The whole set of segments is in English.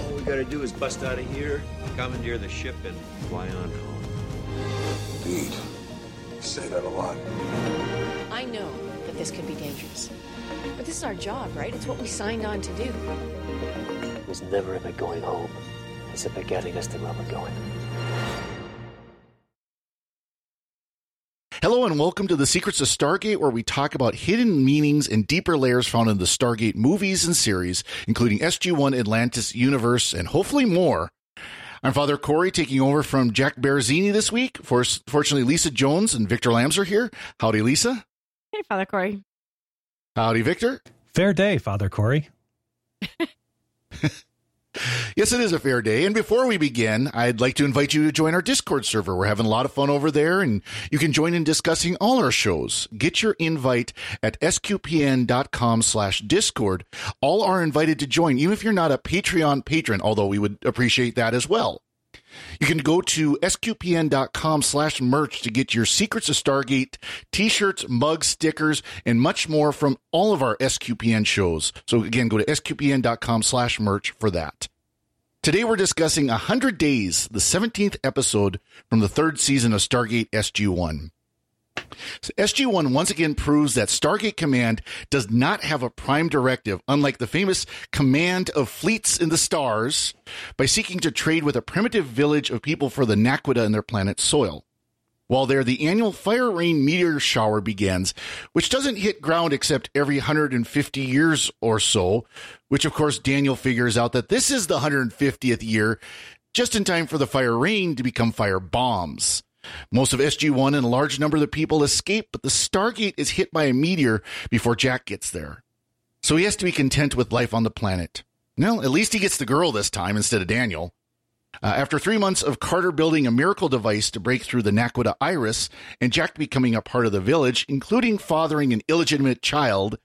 All we gotta do is bust out of here, commandeer the ship, and fly on home. Indeed. You say that a lot. I know that this could be dangerous. But this is our job, right? It's what we signed on to do. It was never about going home. It's about getting us to where we're going. Hello and welcome to The Secrets of Stargate, where we talk about hidden meanings and deeper layers found in the Stargate movies and series, including SG-1, Atlantis, Universe, and hopefully more. I'm Father Corey taking over from Jack Barazini this week. For, fortunately, Lisa Jones and Victor Lambs are here. Howdy, Lisa. Hey, Father Corey. Howdy, Victor. Fair day, Father Cory. Yes, it is a fair day. And before we begin, I'd like to invite you to join our Discord server. We're having a lot of fun over there, and you can join in discussing all our shows. Get your invite at sqpn.com slash discord. All are invited to join, even if you're not a Patreon patron, although we would appreciate that as well. You can go to sqpn.com slash merch to get your Secrets of Stargate t-shirts, mugs, stickers, and much more from all of our SQPN shows. So again, go to sqpn.com slash merch for that. Today we're discussing 100 Days, the 17th episode from the third season of Stargate SG-1. SG-1 once again proves that Stargate Command does not have a prime directive, unlike the famous Command of Fleets in the Stars, by seeking to trade with a primitive village of people for the Naquadah and their planet's soil. While there, the annual fire rain meteor shower begins, which doesn't hit ground except every 150 years or so, which of course Daniel figures out that this is the 150th year, just in time for the fire rain to become fire bombs. Most of SG-1 and a large number of the people escape, but the Stargate is hit by a meteor before Jack gets there. So he has to be content with life on the planet. Well, at least he gets the girl this time instead of Daniel. Uh, after three months of Carter building a miracle device to break through the Naquadah iris and Jack becoming a part of the village, including fathering an illegitimate child,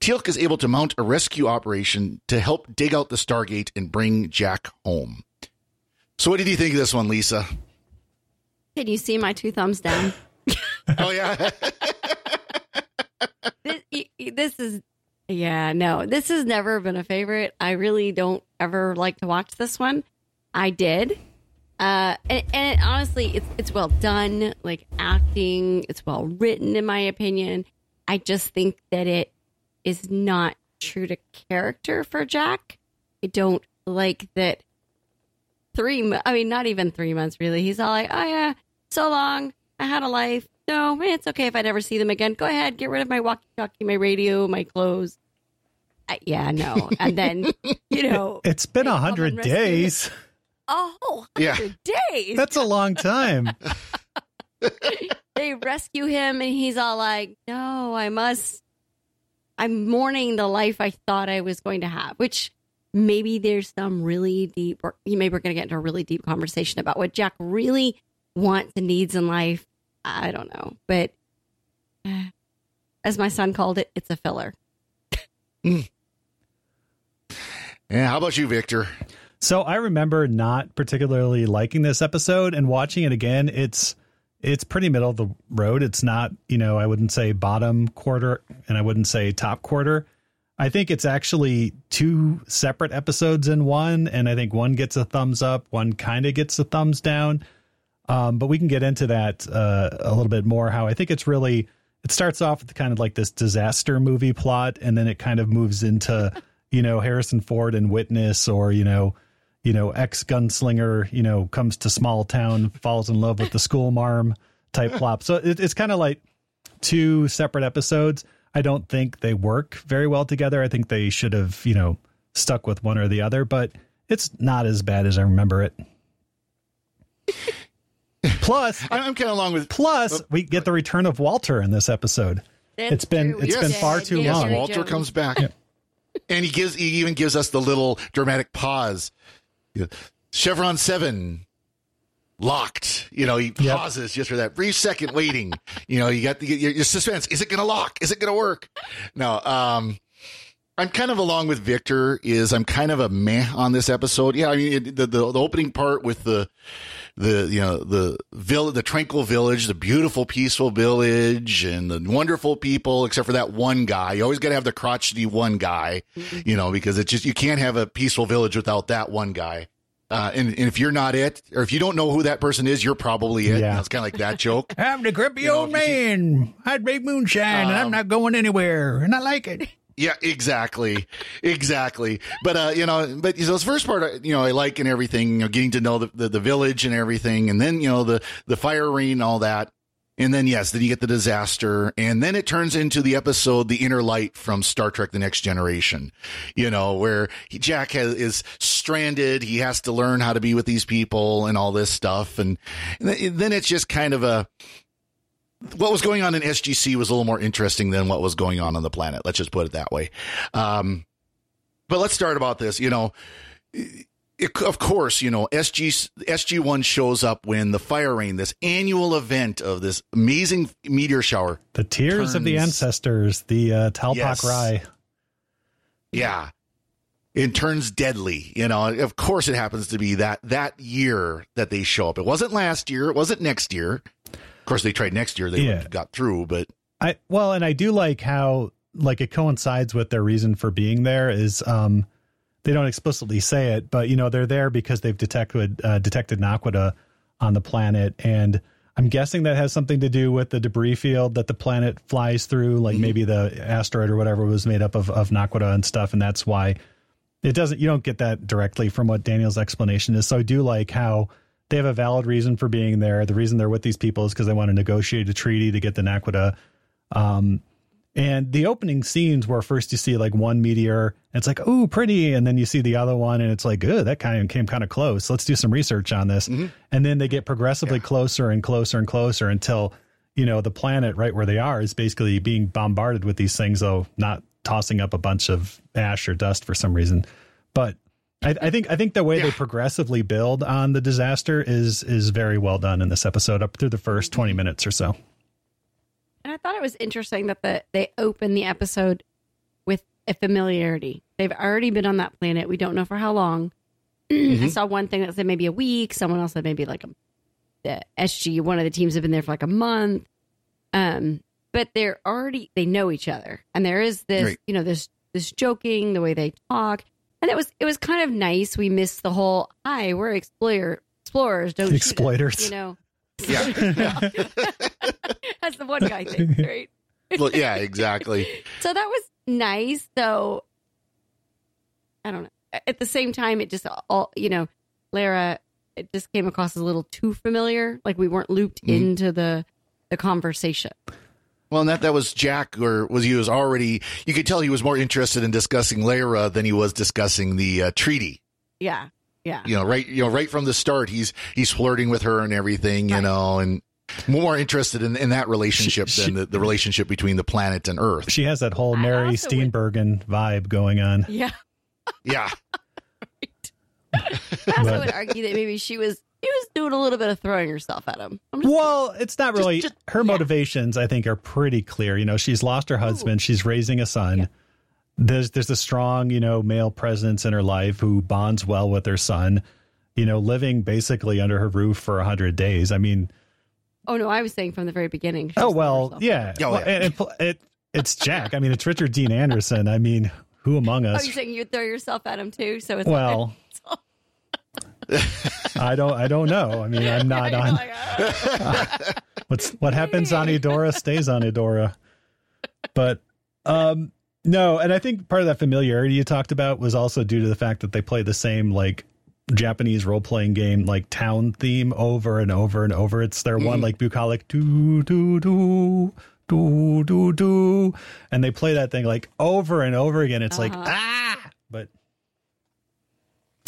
Teal'c is able to mount a rescue operation to help dig out the Stargate and bring Jack home. So, what did you think of this one, Lisa? Can you see my two thumbs down? oh yeah. this, this is yeah, no. This has never been a favorite. I really don't ever like to watch this one. I did. Uh, and, and it, honestly, it's it's well done, like acting. It's well written, in my opinion. I just think that it is not true to character for Jack. I don't like that. Three, I mean, not even three months, really. He's all like, "Oh yeah, so long. I had a life. No, it's okay if I never see them again. Go ahead, get rid of my walkie-talkie, my radio, my clothes." I, yeah, no. And then you know, it's been a hundred days. Oh, yeah. days. That's a long time. they rescue him and he's all like, No, I must I'm mourning the life I thought I was going to have, which maybe there's some really deep or maybe we're gonna get into a really deep conversation about what Jack really wants and needs in life. I don't know. But as my son called it, it's a filler. mm. Yeah, how about you, Victor? So I remember not particularly liking this episode and watching it again. It's it's pretty middle of the road. It's not, you know, I wouldn't say bottom quarter and I wouldn't say top quarter. I think it's actually two separate episodes in one, and I think one gets a thumbs up, one kind of gets a thumbs down. Um, but we can get into that uh, a little bit more. How I think it's really it starts off with kind of like this disaster movie plot, and then it kind of moves into you know Harrison Ford and Witness, or you know you know, ex gunslinger, you know, comes to small town, falls in love with the school marm type plot. So it, it's kind of like two separate episodes. I don't think they work very well together. I think they should have, you know, stuck with one or the other, but it's not as bad as I remember it. Plus, I'm kind of along with. Plus, oh, we get the return of Walter in this episode. That's it's been true. it's Yes. been far too Yes, long. Walter comes back, and he gives he even gives us the little dramatic pause. Chevron 7 locked. You know, he Yep. pauses just for that brief second waiting. you know, you got the, your, your suspense. Is it going to lock? Is it going to work? No, um, I'm kind of along with Victor is I'm kind of a meh on this episode. Yeah, I mean it, the, the the opening part with the the you know the village, the tranquil village, the beautiful peaceful village, and the wonderful people, except for that one guy. You always got to have the crotchety one guy, you know, because it's just you can't have a peaceful village without that one guy. Uh, and, and if you're not it, or if you don't know who that person is, you're probably it. Yeah. It's kind of like that joke. I'm the grumpy You know, old if see- man. I make moonshine and I'm Um, not going anywhere and I like it. Yeah, exactly, exactly. But uh, you know, but you so this first part, uh, you know, I like and everything, you know, getting to know the, the, the village and everything, and then you know the the fire ring and all that, and then yes, then you get the disaster, and then it turns into the episode "The Inner Light" from Star Trek: The Next Generation, you know, where he, Jack has, is stranded, he has to learn how to be with these people and all this stuff, and, and then- it's just kind of a what was going on in SGC was a little more interesting than what was going on on the planet. Let's just put it that way. Um, but let's start about this. You know, it, of course, you know SG SG one shows up when the fire rain, this annual event of this amazing meteor shower. The tears of the ancestors, the uh, Talpak Yes. Rye. Yeah. It turns deadly, you know. Of course, it happens to be that that year that they show up. It wasn't last year. It wasn't next year. Of course, they tried next year. They Yeah. got through, but I well, and I do like how like it coincides with their reason for being there is um they don't explicitly say it, but you know they're there because they've detected uh, detected Naquadah on the planet, and I'm guessing that has something to do with the debris field that the planet flies through. Like maybe the asteroid or whatever was made up of of Naquadah and stuff, and that's why it doesn't. You don't get that directly from what Daniel's explanation is. So I do like how they have a valid reason for being there. The reason they're with these people is because they want to negotiate a treaty to get the Naquadah. Um, and the opening scenes where first you see like one meteor, it's like, oh, pretty, and then you see the other one, and it's like, good, that kind of came kind of close. Let's do some research on this. And then they get progressively closer and closer and closer until you know the planet right where they are is basically being bombarded with these things, though not tossing up a bunch of ash or dust for some reason. But I, I think I think the way they progressively build on the disaster is is very well done in this episode up through the first twenty minutes or so. And I thought it was interesting that the they open the episode with a familiarity. They've already been on that planet. We don't know for how long. I saw one thing that said maybe a week. Someone else said maybe like a the SG. One of the teams have been there for like a month. Um, but they're already they know each other, and there is this Right. you know this this joking the way they talk, and it was it was kind of nice. We missed the whole hi, we're explorer explorers, don't shoot us," Exploiters. you know. yeah, That's the one guy thing, right? well, yeah, exactly. So that was nice, though. I don't know. At the same time, it just all you know, Lara. It just came across as a little too familiar. Like we weren't looped mm-hmm. into the the conversation. Well, and that that was Jack, or was he was already? You could tell he was more interested in discussing Lyra than he was discussing the uh, treaty. Yeah, yeah. You know, right? You know, right from the start, he's he's flirting with her and everything. You Right. know, and more interested in, in that relationship She- than the, the relationship between the planet and Earth. She has that whole Mary also would- Steenburgen vibe going on. Yeah. Yeah, I also would argue that maybe she was she was doing a little bit of throwing herself at him. I'm just, Well, it's not really just- her yeah. motivations. I think are pretty clear. You know, she's lost her husband. She's raising a son. Yeah. There's there's a strong you know male presence in her life who bonds well with her son. You know, living basically under her roof for a hundred days. I mean, oh no, I was saying from the very beginning. oh well, yeah. Oh, Well, yeah. and it, it it's Jack. I mean, it's Richard Dean Anderson. I mean, who among oh, us? Oh, you're saying you'd throw yourself at him too? So it's well, I don't. I don't know. I mean, I'm not on. "Oh." What's what happens on Edora stays on Edora. But um no, and I think part of that familiarity you talked about was also due to the fact that they play the same like Japanese role playing game like town theme over and over and over. It's their one like bucolic do do do do do do and they play that thing like over and over again. It's like ah but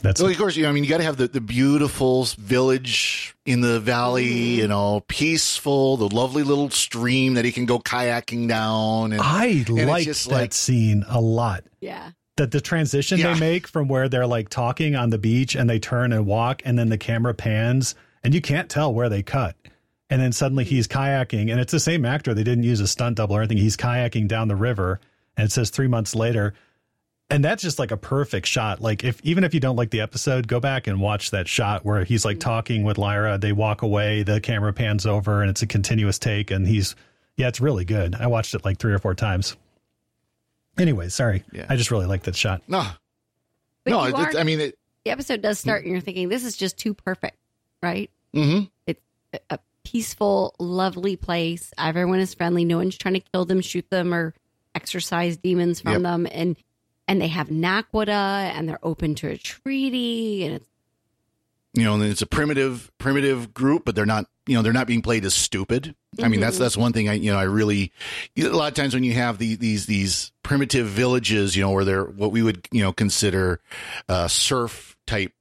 that's So of course, you know, I mean, you got to have the, the beautiful village in the valley, mm. you know, peaceful, the lovely little stream that he can go kayaking down. And, I it's like just that like- scene a lot. yeah. that the transition Yeah. they make from where they're like talking on the beach and they turn and walk and then the camera pans and you can't tell where they cut. And then suddenly mm. he's kayaking and it's the same actor. They didn't use a stunt double or anything. He's kayaking down the river and it says three months later. And that's just like a perfect shot. Like if even if you don't like the episode, go back and watch that shot where he's like talking with Lyra. They walk away, the camera pans over, and it's a continuous take. And he's yeah, it's really good. I watched it like three or four times. Anyway, sorry. Yeah. I just really like that shot. No, But no. It, are- I mean, it, the episode does start and you're thinking this is just too perfect, right? Mm-hmm. It's a- a peaceful, lovely place. Everyone is friendly. No one's trying to kill them, shoot them, or exorcise demons from Yep. them. And and they have Naquadah and they're open to a treaty and it's you know, and it's a primitive, primitive group, but they're not, you know, they're not being played as stupid. I mean, that's Mhm. that's one thing I, you know, I really a lot of times when you have the, these these primitive villages, you know, where they're what we would, you know, consider uh, serf type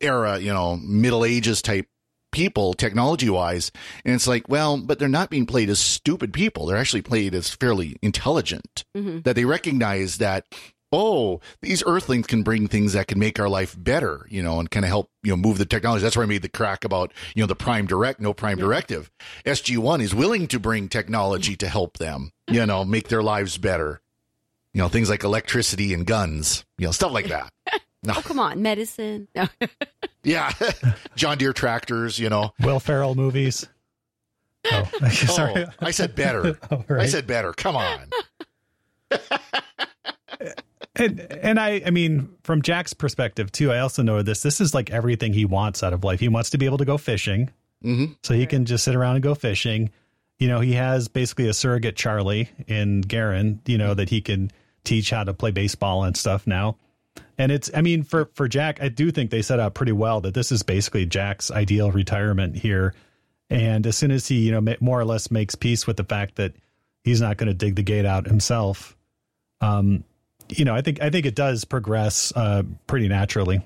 era, you know, Middle Ages type people, technology wise, and it's like, well, but they're not being played as stupid people. They're actually played as fairly intelligent. Mhm. That they recognize that. Oh, these Earthlings can bring things that can make our life better, you know, and kind of help, you know, move the technology. That's where I made the crack about, you know, the Prime Direct, no Prime Directive. SG1 is willing to bring technology to help them, you know, make their lives better. You know, things like electricity and guns, you know, stuff like that. No, oh come on, medicine. No. yeah, John Deere tractors, you know. Will Ferrell movies. Oh, sorry. Oh, I said better. Oh, I said better. Come on. And and I I mean from Jack's perspective too, I also know this. This is like everything he wants out of life. He wants to be able to go fishing, Mhm. so he can just sit around and go fishing. You know, he has basically a surrogate Charlie in Garen. You know that he can teach how to play baseball and stuff now. And it's I mean for for Jack, I do think they set up pretty well that this is basically Jack's ideal retirement here. And as soon as he you know more or less makes peace with the fact that he's not going to dig the gate out himself, um, you know, I think I think it does progress uh, pretty naturally.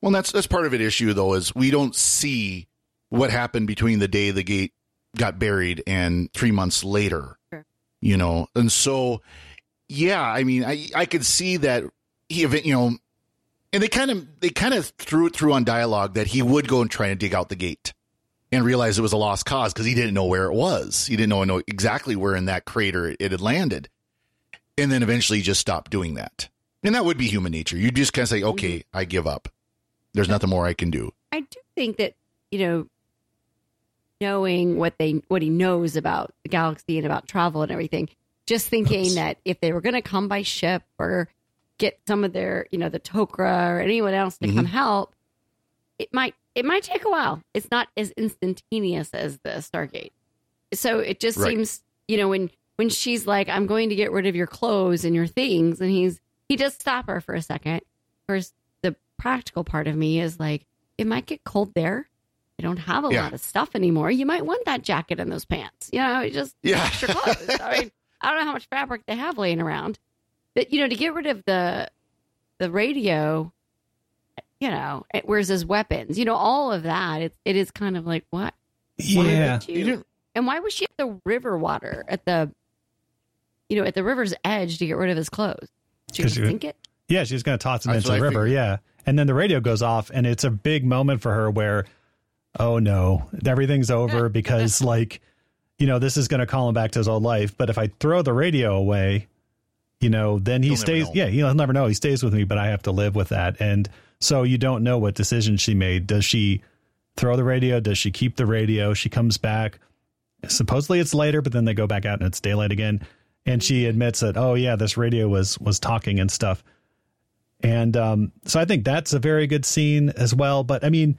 Well, that's that's part of it. Issue though is we don't see what happened between the day the gate got buried and three months later. Sure. You know, and so yeah, I mean, I I could see that he, event- you know, and they kind of they kind of threw it through on dialogue that he would go and try and dig out the gate and realize it was a lost cause because he didn't know where it was. He didn't know, know exactly where in that crater it had landed, and then eventually just stop doing that. And that would be human nature. You just kind of say, mm-hmm. okay, I give up. There's nothing more I can do. I do think that you know, knowing what they what he knows about the galaxy and about travel and everything, just thinking that if they were going to come by ship or get some of their you know the Tok'ra or anyone else to come mm-hmm. help, it might it might take a while. It's not as instantaneous as the Stargate, so it just Right. seems you know when when she's like, "I'm going to get rid of your clothes and your things," and he's he does stop her for a second. First, the practical part of me is like, it might get cold there. I don't have a Yeah. lot of stuff anymore. You might want that jacket and those pants. You know, just Yeah. extra clothes. I mean, I don't know how much fabric they have laying around, but you know, to get rid of the the radio, you know, it- where's his weapons? You know, all of that. It it is kind of like what? Yeah. would you- And why was she at the river water at the, you know, at the river's edge to get rid of his clothes? She 'Cause just you- sink it. Yeah, she's going to toss him That's into the I river. figured. Yeah. And then the radio goes off, and it's a big moment for her where, oh no, everything's over because, like, you know, this is going to call him back to his old life. But if I throw the radio away, you know, then he He'll stays. Yeah, he'll never know. He stays with me, but I have to live with that. And so you don't know what decision she made. Does she throw the radio? Does she keep the radio? She comes back. Supposedly it's later, but then they go back out and it's daylight again. And she admits that, oh yeah, this radio was was talking and stuff. And um, so I think that's a very good scene as well. But I mean,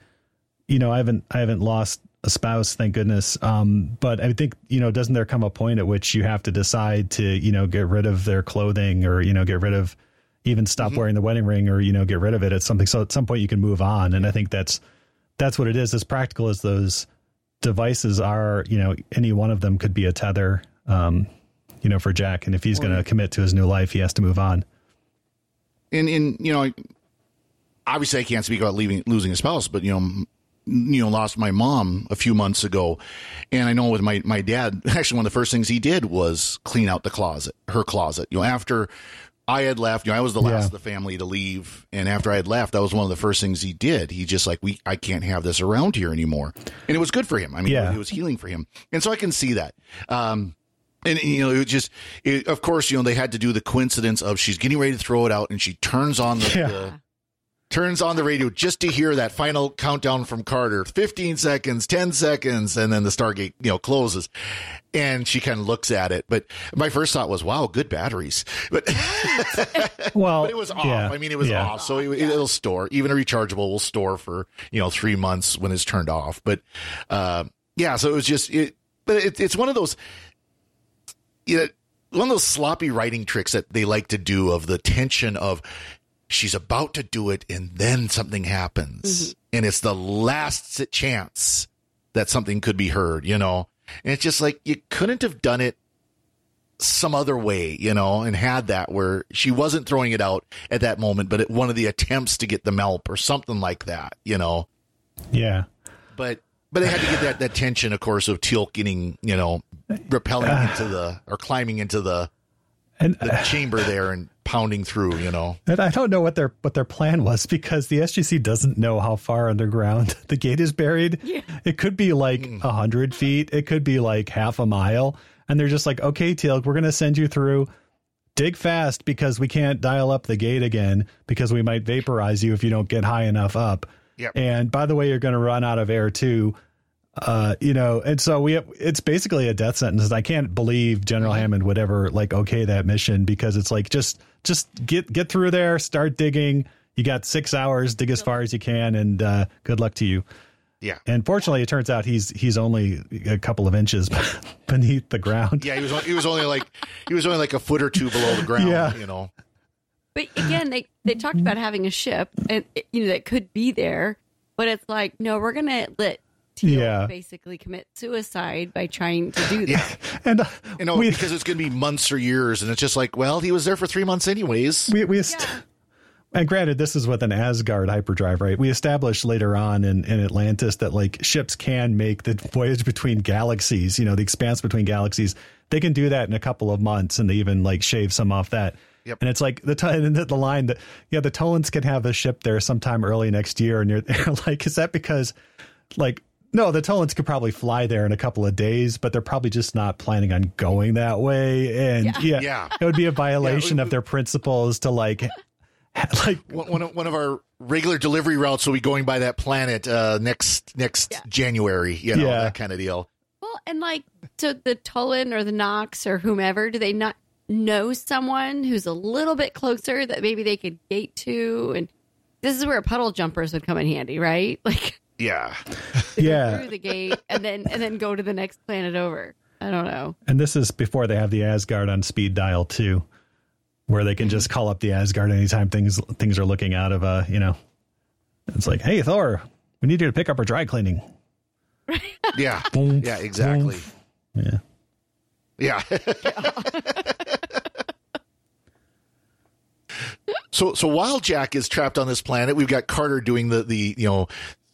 you know, I haven't I haven't lost a spouse, thank goodness. Um, but I think you know, doesn't there come a point at which you have to decide to you know get rid of their clothing or you know get rid of even stop wearing the wedding ring or you know get rid of it at something. So at some point you can move on. And I think that's that's what it is. As practical as those devices are, you know, any one of them could be a tether. Um, you know, for Jack, and if he's going to commit to his new life, he has to move on. and and you know, obviously I can't speak about leaving losing a spouse, but you know, you know, lost my mom a few months ago, and I know with my my dad, actually one of the first things he did was clean out the closet, her closet. You know, after I had left. You know, I was the last Yeah. of the family to leave, and after I had left, that was one of the first things he did. He just like, we, I can't have this around here anymore, and it was good for him. I mean, Yeah. it was healing for him, and so I can see that. Um, and you know, it was just, it, of course, you know, they had to do the coincidence of she's getting ready to throw it out, and she turns on the, Yeah. the turns on the radio just to hear that final countdown from Carter 15 seconds, 10 seconds, and then the Stargate, you know, closes. And she kind of looks at it. But my first thought was, wow, good batteries. But, Well, but it was off. yeah, I mean, it was yeah. off. So it, it'll store. Even a rechargeable will store for, you know, three months when it's turned off. But, uh, yeah, so it was just, it, but it, it's one of those, you know, one of those sloppy writing tricks that they like to do of the tension of she's about to do it and then something happens mm-hmm. and it's the last chance that something could be heard, you know? And it's just like you couldn't have done it some other way, you know, and had that where she wasn't throwing it out at that moment, but at one of the attempts to get the MALP or something like that, you know? Yeah. But but they had to get that, that tension, of course, of Teal getting, you know, repelling ah. into the or climbing into the And the ah. chamber there and pounding through, you know. And I don't know what their what their plan was because the SGC doesn't know how far underground the gate is buried. Yeah. It could be like hmm. a hundred feet. It could be like half a mile. And they're just like, okay, Teal, we're gonna send you through. Dig fast because we can't dial up the gate again because we might vaporize you if you don't get high enough up. Yep. And by the way, you're going to run out of air too. Uh, you know, and so we have, it's basically a death sentence. I can't believe General Hammond would ever like okay that mission because it's like just just get get through there, start digging. You got six hours, dig as far as you can, and uh, good luck to you. Yeah. And fortunately, it turns out he's he's only a couple of inches beneath the ground. Yeah, he was he was only like he was only like a foot or two below the ground, Yeah. you know. But again, they they talked about having a ship, and you know that could be there, but it's like no, we're gonna let Teal Yeah. basically commit suicide by trying to do that. And uh, You know, we because it's going to be months or years, and it's just like, well, he was there for three months anyways. we we. Est- And granted, this is with an Asgard hyperdrive, right? We established later on in, in Atlantis that like ships can make the voyage between galaxies, you know, the expanse between galaxies. They can do that in a couple of months, and they even like shave some off that. Yep. And it's like the t- and the, the line that yeah, the Tollans can have a ship there sometime early next year, and you're, you're like, is that because like no, the Tollans could probably fly there in a couple of days, but they're probably just not planning on going that way. And yeah, Yeah. it would be a violation of their principles to like like One, one, of, one of our regular delivery routes will be going by that planet uh, next next January, you know, Yeah. that kind of deal. Well, and like, so the Tollan or the Nox or whomever, do they not know someone who's a little bit closer that maybe they could gate to? And this is where puddle jumpers would come in handy, right? Like Yeah. yeah. through the gate and then and then go to the next planet over. I don't know. And this is before they have the Asgard on speed dial too, where they can just call up the Asgard anytime things things are looking out of uh, you know. It's like, hey Thor, we need you to pick up our dry cleaning. Yeah. Boom, Yeah, exactly. Yeah. Yeah. so so while Jack is trapped on this planet, we've got Carter doing the the you know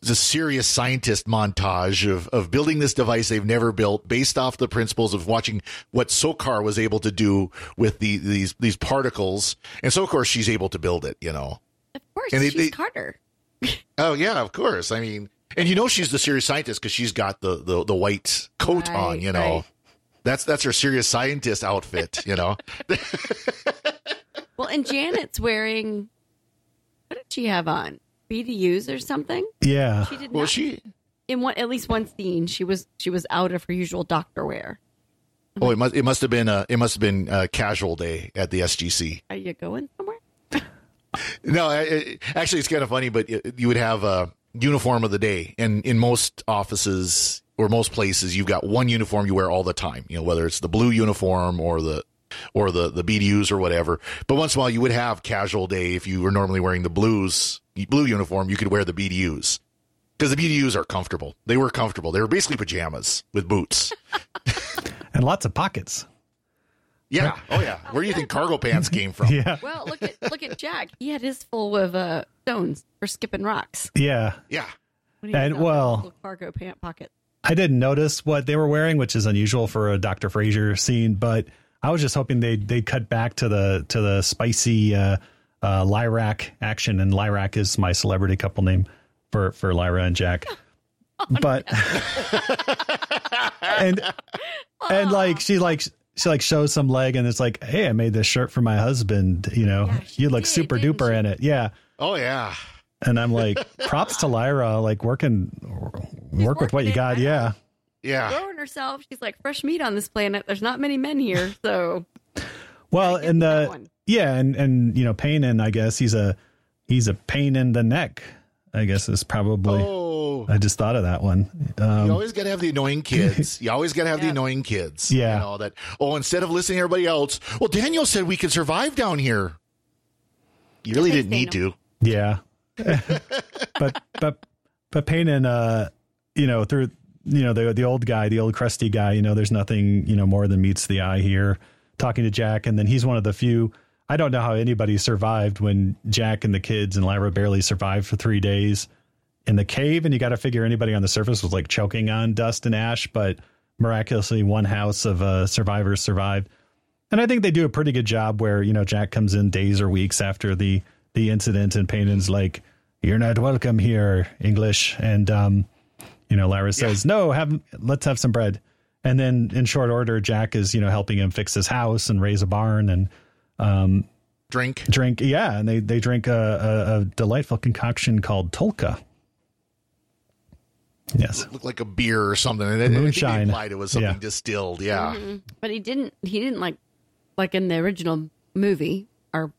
the serious scientist montage of of building this device they've never built based off the principles of watching what Sokar was able to do with the these these particles. And so of course she's able to build it, you know. Of course, And they- she's they- Carter. Oh yeah, of course. I mean, and you know she's the serious scientist because she's got the, the the white coat Right, on. You know, right. that's that's her serious scientist outfit. You know, Well, and Janet's wearing what did she have on? BDUs or something? Yeah. She did well not. she. in one at least one scene, she was she was out of her usual doctor wear. Oh, it must it must have been a it must have been a casual day at the SGC. Are you going somewhere? No, I- I- actually, it's kind of funny, but it- you would have a uniform of the day, and in most offices or most places, you've got one uniform you wear all the time. You know, whether it's the blue uniform or the or the the BDUs or whatever. But once in a while, you would have casual day if you were normally wearing the blues blue uniform. You could wear the BDUs because the BDUs are comfortable. They were comfortable. They were basically pajamas with boots. And lots of pockets. Yeah. Oh yeah. Where do you think cargo pants came from? Yeah. Well, look at look at Jack. He had his full of uh, stones for skipping rocks. Yeah. Yeah. When he was And, well- his cargo pant pocket. I didn't notice what they were wearing, which is unusual for a Dr. Fraiser scene, but I was just hoping they they cut back to the to the spicy uh, uh, Lyrac action, and Lyrac is my celebrity couple name for for Lyra and Jack. but and and like she like she like shows some leg, and it's like, hey, I made this shirt for my husband. You know, you look super duper in it. Yeah. Oh yeah. And I'm like, props to Lyra, like working work with what you got. Yeah. Yeah. Throwing herself. She's like fresh meat on this planet. There's not many men here, so Well, and the yeah, and and you know, Payne, and I guess he's a he's a pain in the neck. I guess is probably. Oh, I just thought of that one. Um, you always got to have the annoying kids. You always got to have the annoying kids. Yeah. You know, that, oh, instead of listening to everybody else, well, Daniel said we could survive down here. You really didn't need to. Yeah. but but but Payne and uh you know through you know the the old guy, the old crusty guy, you know, there's nothing, you know, more than meets the eye here talking to Jack and then he's one of the few I don't know how anybody survived when Jack and the kids and Lyra barely survived for 3 days in the cave and you got to figure anybody on the surface was like choking on dust and ash, but miraculously one house of uh survivors survived. And I think they do a pretty good job where, you know, Jack comes in days or weeks after the the incident and Payne's like, You're not welcome here, English. And um, you know, Lyra says, No, have let's have some bread. And then in short order, Jack is, you know, helping him fix his house and raise a barn and um drink. Drink, yeah, and they they drink a, a, a delightful concoction called Tolka. Yes. Looked like a beer or something. And it, Moonshine. I implied it was something Yeah. distilled. Yeah. Mhm. But he didn't. He didn't like, like in the original movie or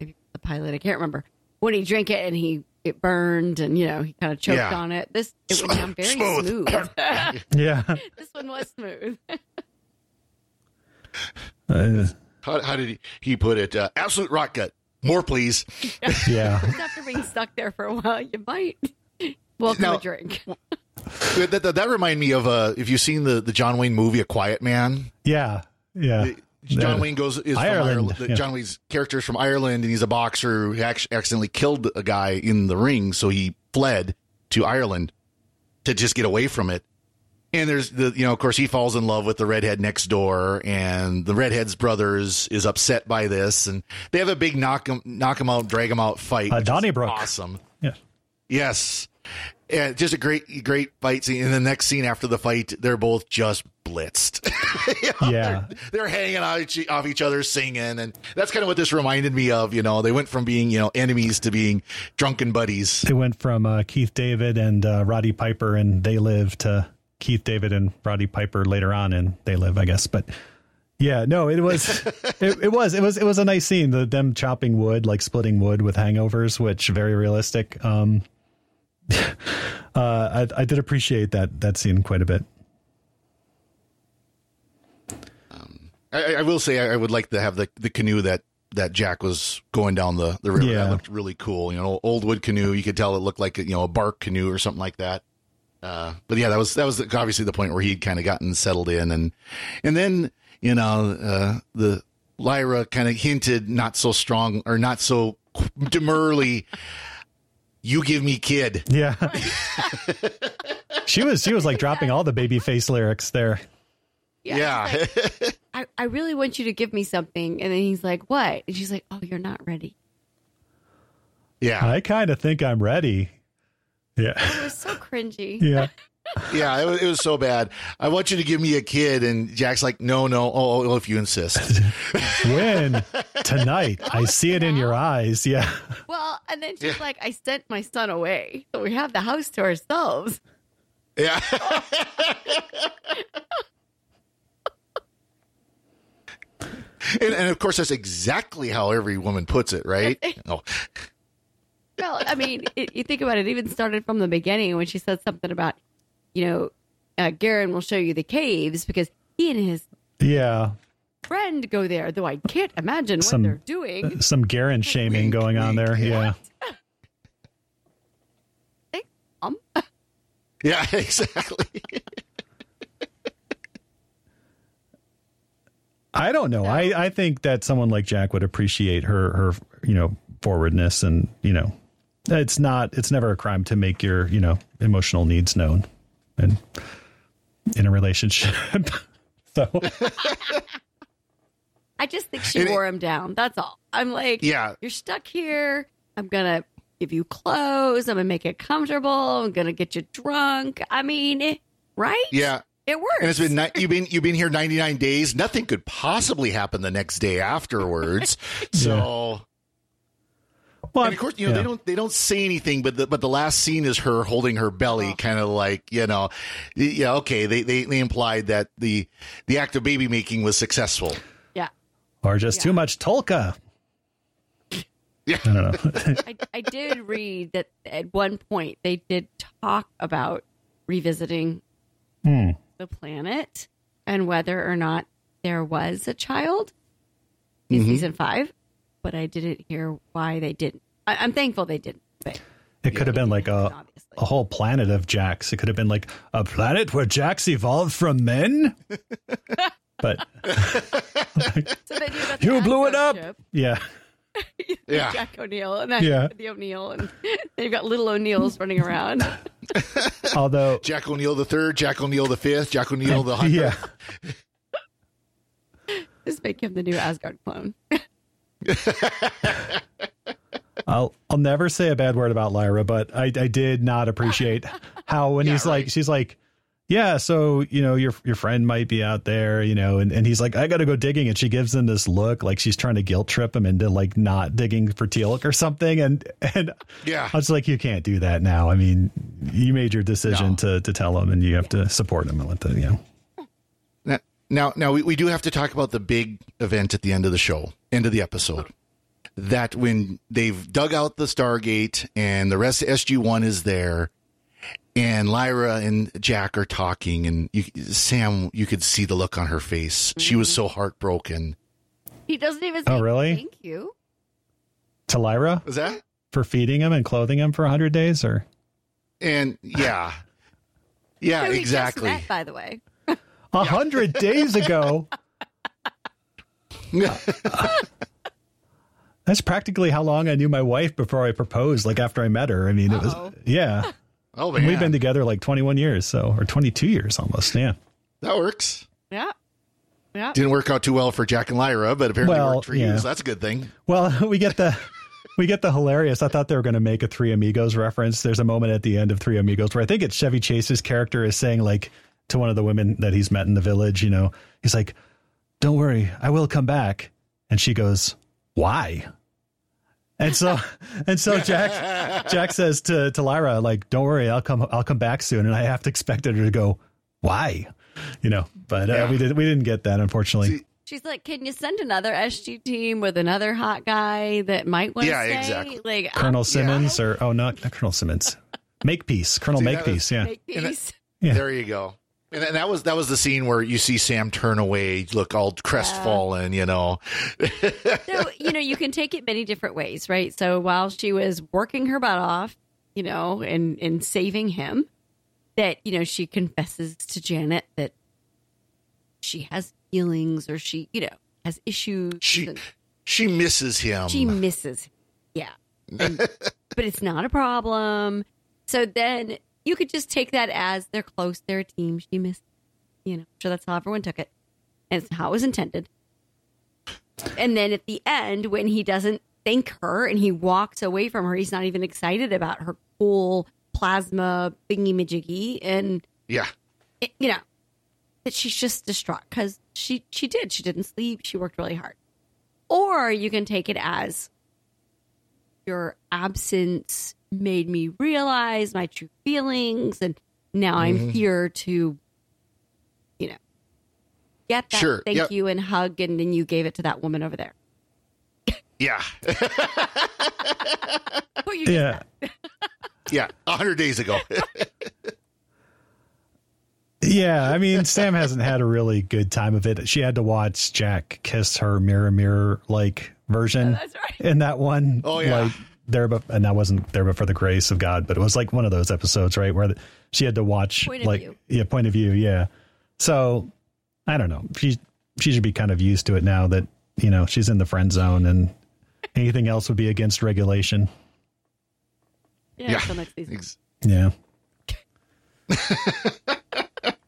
maybe the pilot. I can't remember when he drank it and he it burned and you know he kind of choked Yeah. on it. This it went down very Smooth. smooth. Yeah. this one was smooth. Uh, How, how did he, he put it? Uh, absolute rock gut. More, please. yeah. Just after being stuck there for a while, you might welcome Now- a drink. that, that, that reminded me of uh, if you've seen the, the John Wayne movie, A Quiet Man. Yeah. Yeah. John Wayne goes is Ireland, from Ireland. yeah. John Wayne's character is from Ireland, and he's a boxer who ac- accidentally killed a guy in the ring, so he fled to Ireland to just get away from it. And there's the you know, of course, he falls in love with the redhead next door, and the redhead's brothers is upset by this, and they have a big knock him knock him out, drag him out fight. Uh, Donnybrook. awesome. Yes, Yes. And just a great, great fight scene. And the next scene after the fight, they're both just blitzed. You know, Yeah. They're, they're hanging each, off each other singing. And that's kind of what this reminded me of. You know, they went from being, you know, enemies to being drunken buddies. They went from uh, Keith David and uh, Roddy Piper and They Live to Keith David and Roddy Piper later on and They Live, I guess. But yeah, no, it was it, it was it was it was a nice scene. The them chopping wood, like splitting wood with hangovers, which very realistic. Um, uh, I, I did appreciate that that scene quite a bit. I, I will say I, I would like to have the, the canoe that, that Jack was going down the, the river. Yeah. That looked really cool. You know, old wood canoe. You could tell it looked like, you know, a bark canoe or something like that. Uh, but yeah, that was, that was obviously the point where he'd kind of gotten settled in. And, and then, you know, uh, the Lyra kind of hinted not so strong or not so demurely, you give me kid. Yeah, she was she was like dropping all the baby face lyrics there. Yeah. I, I really want you to give me something. And then he's like, What? And she's like, Oh, you're not ready. yeah. I kind of think I'm ready. Yeah, It was so cringy. yeah. Yeah, it was, it was so bad. I want you to give me a kid, and Jack's like, "No, no. Oh, oh, oh if you insist." When tonight, I oh, see it in your eyes. Yeah, Well, and then she's like, I sent my son away. So we have the house to ourselves. yeah. and, and of course, that's exactly how every woman puts it, right? Oh, Well, I mean, it, you think about it, it even started from the beginning when she said something about, you know, uh, Garen will show you the caves because he and his yeah. friend go there, though I can't imagine what Some- they're doing. Some Garen shaming Wink, going on wink, there. Yeah. Um, yeah, exactly. I don't know. I, I think that someone like Jack would appreciate her her you know forwardness and you know it's not it's never a crime to make your you know emotional needs known and in a relationship. so I just think she And it- wore him down. That's all. I'm like, Yeah. you're stuck here. I'm gonna give you clothes. I'm gonna make it comfortable. I'm gonna get you drunk. I mean, right? Yeah. It works. And it's been ni- you've been you've been here 99 days. Nothing could possibly happen the next day afterwards. So Well, and of course, you know yeah. they don't they don't say anything, but the but the last scene is her holding her belly, kind of like you know, yeah, okay. They, they they implied that the the act of baby making was successful. yeah. or just too much Tolka. Yeah. I don't know. I, I did read that at one point they did talk about revisiting Hmm. the planet and whether or not there was a child in Mhm. season five, but I didn't hear why they didn't. I, I'm thankful they didn't. But It could have been like a a whole planet of jacks. It could have been like a planet where jacks evolved from men. but so you got the you blew it up. ship, Yeah. Yeah. Jack O'Neill and then Yeah. the O'Neill, and then you've got little O'Neills running around. Although Jack O'Neill the third, Jack O'Neill the fifth, Jack O'Neill the hundredth. Yeah. Just make him the new Asgard clone. I'll I'll never say a bad word about Lyra, but I, I did not appreciate how when he's like she's like, Yeah, so you know, your your friend might be out there, you know, and, and he's like, I gotta go digging, and she gives him this look like she's trying to guilt trip him into like not digging for teal'c or something. And and Yeah. I was like, You can't do that now. I mean, you made your decision to to tell him and you have to support him and let the you know. Now, now, now we, we do have to talk about the big event at the end of the show, end of the episode. That when they've dug out the Stargate and the rest of SG One is there, and Lyra and Jack are talking, and you, Sam, you could see the look on her face. She was so mm-hmm. heartbroken. He doesn't even oh, say Oh, really? thank you. To Lyra? Was that? For feeding him and clothing him for hundred days or And yeah, yeah, Who just exactly. met, by the way. A hundred days ago. That's practically how long I knew my wife before I proposed, like after I met her. I mean, it was, yeah. Oh, And we've been together like 21 years, so, or 22 years almost. Yeah. That works. Yeah. Yeah. Didn't work out too well for Jack and Lyra, but apparently Well, worked for you, so that's a good thing. Well, we get the, we get the hilarious. I thought they were going to make a Three Amigos reference. There's a moment at the end of Three Amigos where I think it's Chevy Chase's character is saying like to one of the women that he's met in the village, you know, he's like, don't worry, I will come back. And she goes, why? And so, and so Jack, Jack says to, to Lyra, like, don't worry, I'll come, I'll come back soon. And I have to expect her to go, why? You know, but uh, Yeah. we didn't, we didn't get that, unfortunately. She's like, can you send another SG team with another hot guy that might want to Yeah, stay? exactly. Like Colonel Simmons or, oh, not, not Colonel Simmons. Makepeace, Colonel See, that was- Makepeace. Yeah. make peace. Yeah. There you go. And that- was that was the scene where you see Sam turn away, look all crestfallen, you know. so you know you can take it many different ways right so while she was working her butt off you know and and saving him that you know she confesses to janet that she has feelings or she you know has issues She she misses him. she misses him. yeah And- but it's not a problem so then you could just take that as they're close they're a team she missed you know sure that's how everyone took it and it's how it was intended and then at the end, when he doesn't thank her and he walks away from her, he's not even excited about her cool plasma thingy majiggy. And, yeah. it- you know, that she's just distraught because she, she did. She didn't sleep. She worked really hard. Or you can take it as your absence made me realize my true feelings. And now I'm Mhm. here to, you know, get that Sure, thank yep. you and hug. And then you gave it to that woman over there. Yeah. Who you Yeah. yeah. A hundred days ago. Yeah, I mean, Sam hasn't had a really good time of it. She had to watch Jack kiss her mirror, mirror like version that's right. in that one. Oh, yeah. like there, but and that wasn't there, but for the grace of God. But it was like one of those episodes, right, where she had to watch Point of like view. yeah, point of view, yeah. So I don't know. She she should be kind of used to it now that you know she's in the friend zone and anything else would be against regulation. Yeah, Yeah. next season. Ex- Yeah.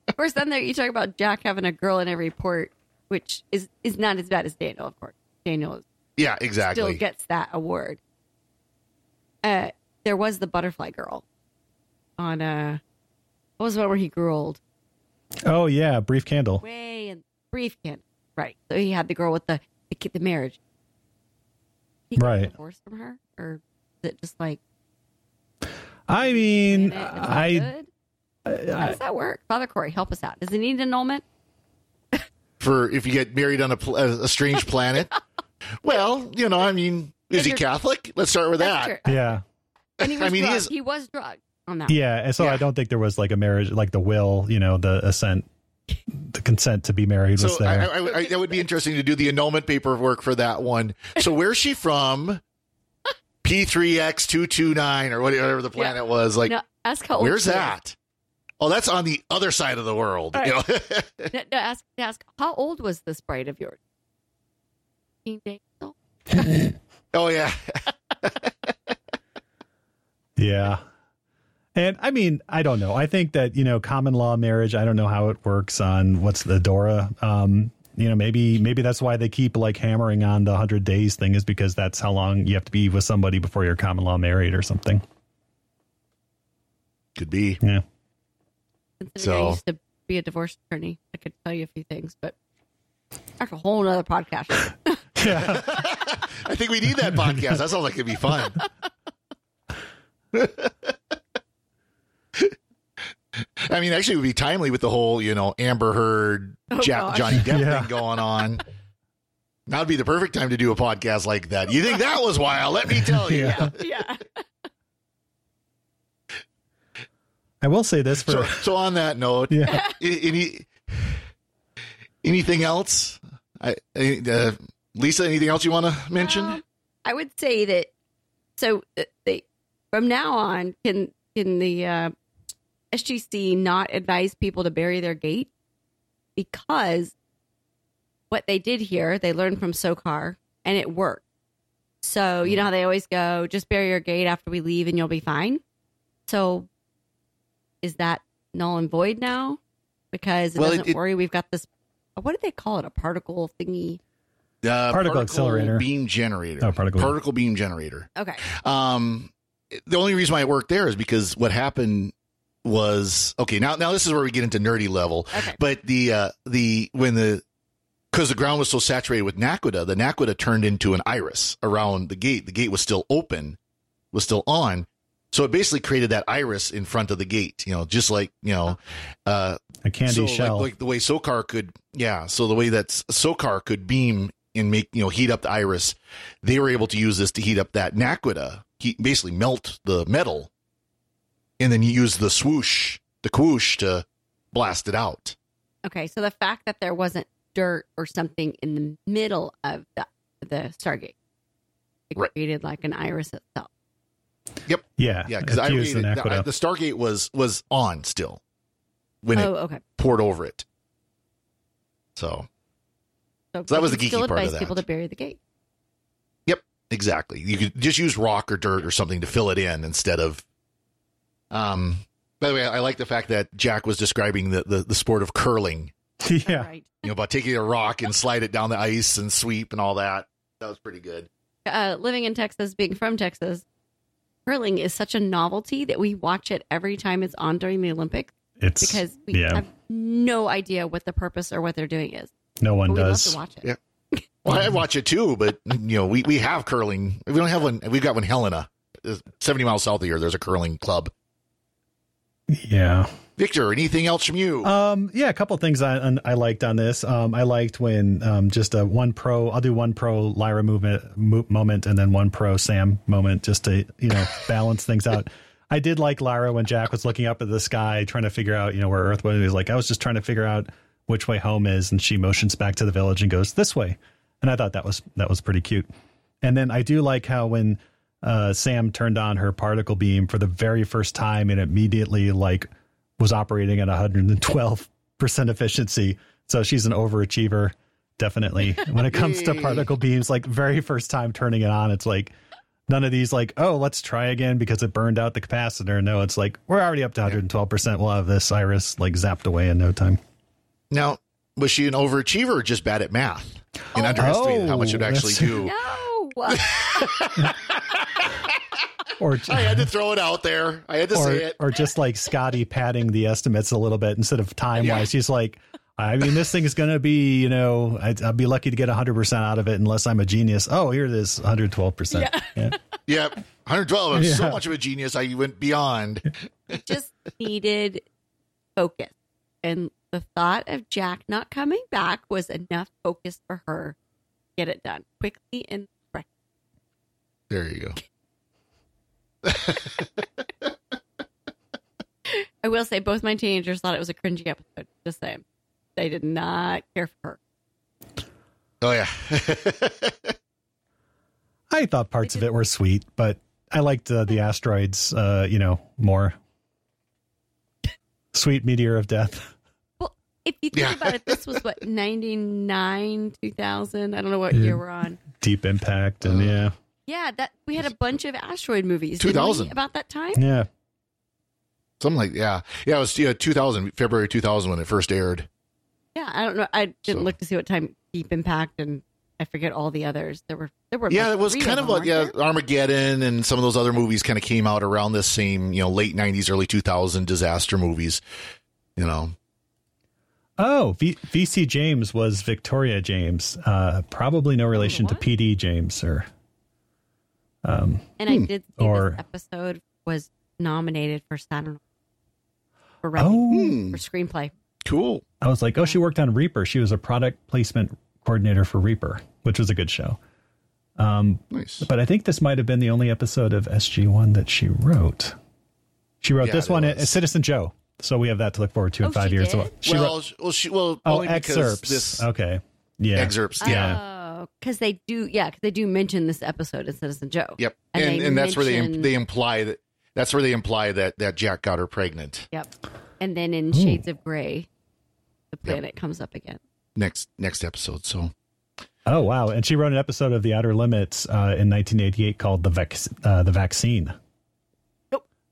Of course, then there you talk about Jack having a girl in every port. which is is not as bad as Daniel, of course. Daniel Yeah, exactly. still gets that award. Uh, there was the Butterfly Girl on uh, what was the one where he grew old? Oh yeah, brief candle. Way and brief kid, right? So he had the girl with the the, kid, the marriage. He got Right. divorced from her, or is it just like I mean, it's all I. How does that work? Father Corey, help us out. Does he need an annulment? For if you get married on a, a strange planet. well, you know, I mean, is If he Catholic? Let's start with that. true. yeah, And he was I mean, he drugged. is- he was drugged on that. yeah. And so I don't think there was like a marriage, like the will, you know, the assent, the consent to be married was So I, there. I, I, I- that would be interesting to do the annulment paperwork for that one. So where's she from? P3X229 or whatever the planet was. Like, No, ask how old where's she is. that? Oh, that's on the other side of the world. you know? No, no, ask, ask how old was this bride of yours? 15 days old? Oh, yeah. Yeah. And I mean, I don't know. I think that, you know, common law marriage, I don't know how it works on what's the Dora. Um, you know, maybe maybe that's why they keep like hammering on the 100 days thing is because that's how long you have to be with somebody before you're common law married or something. Could be. Yeah. Considering I So- used to be a divorce attorney, I could tell you a few things, but that's a whole other podcast. Yeah. I think we need that podcast. That sounds like it'd be fun. I mean, actually, it would be timely with the whole, you know, Amber Heard, Oh, Ja- Johnny Depp Yeah. thing going on. That would be the perfect time to do a podcast like that. You think that was wild? Let me tell you. Yeah. yeah. I will say this for So, so on that note, yeah. any anything else? I, I- uh, Lisa, anything else you want to mention? Um, I would say that. So uh, they, from now on, can can the uh, SGC not advise people to bury their gate because what they did here, they learned from Sokar and it worked. So you know how they always go, just bury your gate after we leave and you'll be fine. So is that null and void now? Because it Well, doesn't it- worry. We've got this. What did they call it? A particle thingy. Uh, Particle accelerator. beam generator. Oh, particle beam. particle beam generator. Okay. Um, the only reason why it worked there is because what happened was okay. Now, now this is where we get into nerdy level. Okay. But the uh, the when the because the ground was so saturated with naquadah, the naquadah turned into an iris around the gate. The gate was still open, was still on. So it basically created that iris in front of the gate, you know, just like, you know, uh, a candy so like- shell. Like, the way Sokar could, yeah. So the way that Sokar could beam and make, you know, heat up the iris, they were able to use this to heat up that naquadah, heat, basically melt the metal, and then you use the swoosh, the kwoosh to blast it out. Okay, so the fact that there wasn't dirt or something in the middle of the the Stargate, it Right. created like an iris itself. Yep. yeah. Yeah. Because I Accused read the, aqueduct. the Stargate was was on still when oh, it okay. poured over it. So So, So that was you the still geeky part of advise people to bury the gate. Yep, exactly. You could just use rock or dirt or something to fill it in instead of. Um. By the way, I like the fact that Jack was describing the the, the sport of curling. yeah. Right. You know, about taking a rock and slide it down the ice and sweep and all that. That was pretty good. Uh, living in Texas, being from Texas, curling is such a novelty that we watch it every time it's on during the Olympics It's because we yeah. have no idea what the purpose or what they're doing is. No one But we love does. to watch it. Yeah. Well, I watch it too, but you know, we we have curling. We don't have one. We've got one. Helena, seventy miles south of here. There's a curling club. Yeah. Victor, anything else from you? Um, yeah, a couple things I I liked on this. Um, I liked when um, just a one pro. I'll do one pro Laira movement mo- moment and then one pro Sam moment just to you know balance things out. I did like Laira when Jack was looking up at the sky trying to figure out you know where Earth was. He was like, I was just trying to figure out which way home is, and she motions back to the village and goes this way. And I thought that was that was pretty cute. And then I do like how when uh, Sam turned on her particle beam for the very first time and immediately like was operating at 112 percent efficiency. So she's an overachiever, definitely. When it comes to particle beams, like very first time turning it on, it's like none of these like, oh, let's try again because it burned out the capacitor. No, it's like we're already up to 112 percent. We'll have this iris like zapped away in no time. Now, was she an overachiever or just bad at math and oh. underestimated how much it Oh, actually do? No. Or I had to throw it out there. I had to or, say it. or just like Scotty padding the estimates a little bit instead of time wise. He's like, I mean, this thing is going to be, you know, I'd, I'd be lucky to get 100% out of it unless I'm a genius. Oh, here it is, 112%. Yeah. Yeah. Yep. 112. I'm so much of a genius. I went beyond. just needed focus. And the thought of Jack not coming back was enough focus for her to get it done quickly and correctly. There you go. I will say both my teenagers thought it was a cringy episode. Just saying. They did not care for her. Oh, yeah. I thought parts of it were sweet, but I liked uh, the asteroids, uh, you know, more. Sweet meteor of death. Well, if you think Yeah. about it, this was what, 99, 2000? I don't know what Yeah. year we're on. Deep impact. And uh, yeah. Yeah, that we had a bunch of asteroid movies. 2000. about that time. Yeah. Something like, yeah. Yeah, it was yeah, 2000, February 2000 when it first aired. Yeah, I don't know. I didn't So- look to see what time Deep Impact and I forget all the others. There were there were Yeah, it was kind of them, like, yeah, there? Armageddon and some of those other movies kind of came out around this same, you know, late 90s, early 2000 disaster movies, you know. Oh, v- VC James was Victoria James. Uh, probably no relation to? PD James or. Um, And I did see Or- this episode was nominated for Saturn for writing oh, for screenplay. Cool. I was like, oh, she worked on Reaper. She was a product placement coordinator for Reaper, which was a good show. Um, Nice. but I think this might have been the only episode of SG1 that she wrote. She wrote Yeah, this one, was. uh, Citizen Joe. So we have that to look forward to in Oh, five she years. did? She well, wrote, well, she, well, oh, only excerpts. This, okay. Yeah. Excerpts. Yeah. Oh, because they do, yeah, because they do mention this episode in Citizen Joe. Yep. And And, they and, that's where they, they imply that, that's where they imply that, that Jack got her pregnant. Yep. And then in Shades of Grey, the planet comes up again. Next, next episode. So, Oh, wow. And she wrote an episode of The Outer Limits uh, in 1988 called The, Vac- uh, the Vaccine.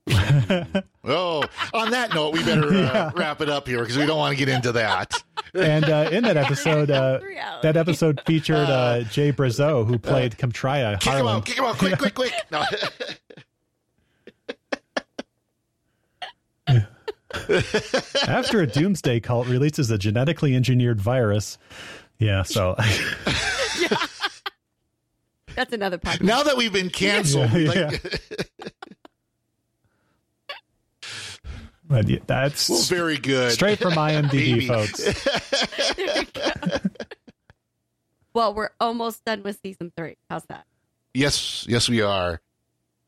oh, on that note, we better uh, wrap it up here because we don't want to get into that. And uh, in that episode, uh, that episode featured uh, Jay Brazeau, who played Comtraya Kick him Harlan. out! Kick him out! Quick! Quick! Quick! No. After a doomsday cult releases a genetically engineered virus. Yeah, so That's another podcast. now that we've been canceled, Yeah, like, yeah, that's well, very good. straight from IMDb, Maybe. folks. Well, we're almost done with season three. How's that? Yes, yes, we are.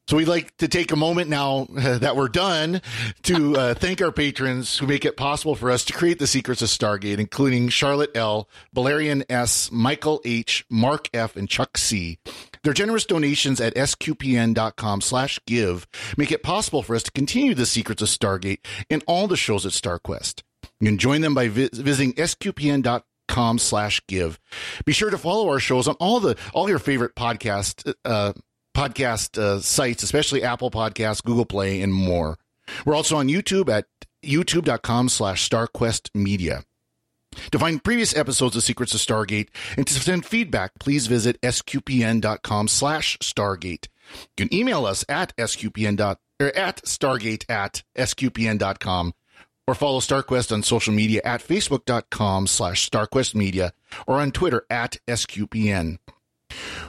So we'd like to take a moment now that we're done to uh, thank our patrons who make it possible for us to create the secrets of Stargate, including Charlotte L, Valerian S, Michael H, Mark F, and Chuck C. Their generous donations at sqpn.com slash give make it possible for us to continue the secrets of Stargate and all the shows at StarQuest. You can join them by vi- visiting sqpn.com slash give. Be sure to follow our shows on all the all your favorite podcast uh, podcast uh, sites, especially Apple Podcasts, Google Play, and more. We're also on YouTube at youtube.com slash StarQuest Media. To find previous episodes of Secrets of Stargate and to send feedback, please visit sqpn.com slash Stargate. You can email us at sqpn dot, or at stargate at sqpn.com or follow StarQuest on social media at facebook.com slash StarQuest Media or on Twitter at SQPN.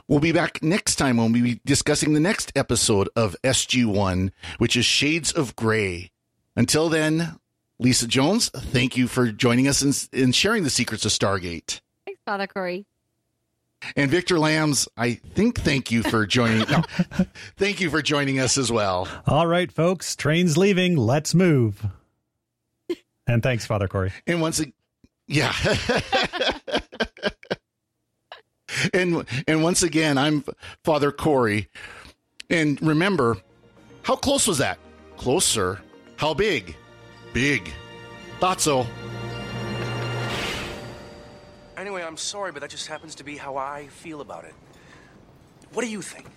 We'll be back next time when we'll be discussing the next episode of SG1, which is Shades of Grey. Until then, Lisa Jones, thank you for joining us and, and sharing the secrets of Stargate. Thanks, Father Cory. And Victor Lambs, I think thank you for joining. no, thank you for joining us as well. All right, folks, train's leaving. Let's move. And thanks, Father Cory. And once again, yeah. and and once again, I'm Father Cory. And remember, how close was that? Closer. How big? Big. Thought so. Anyway, I'm sorry, but that just happens to be how I feel about it. What do you think?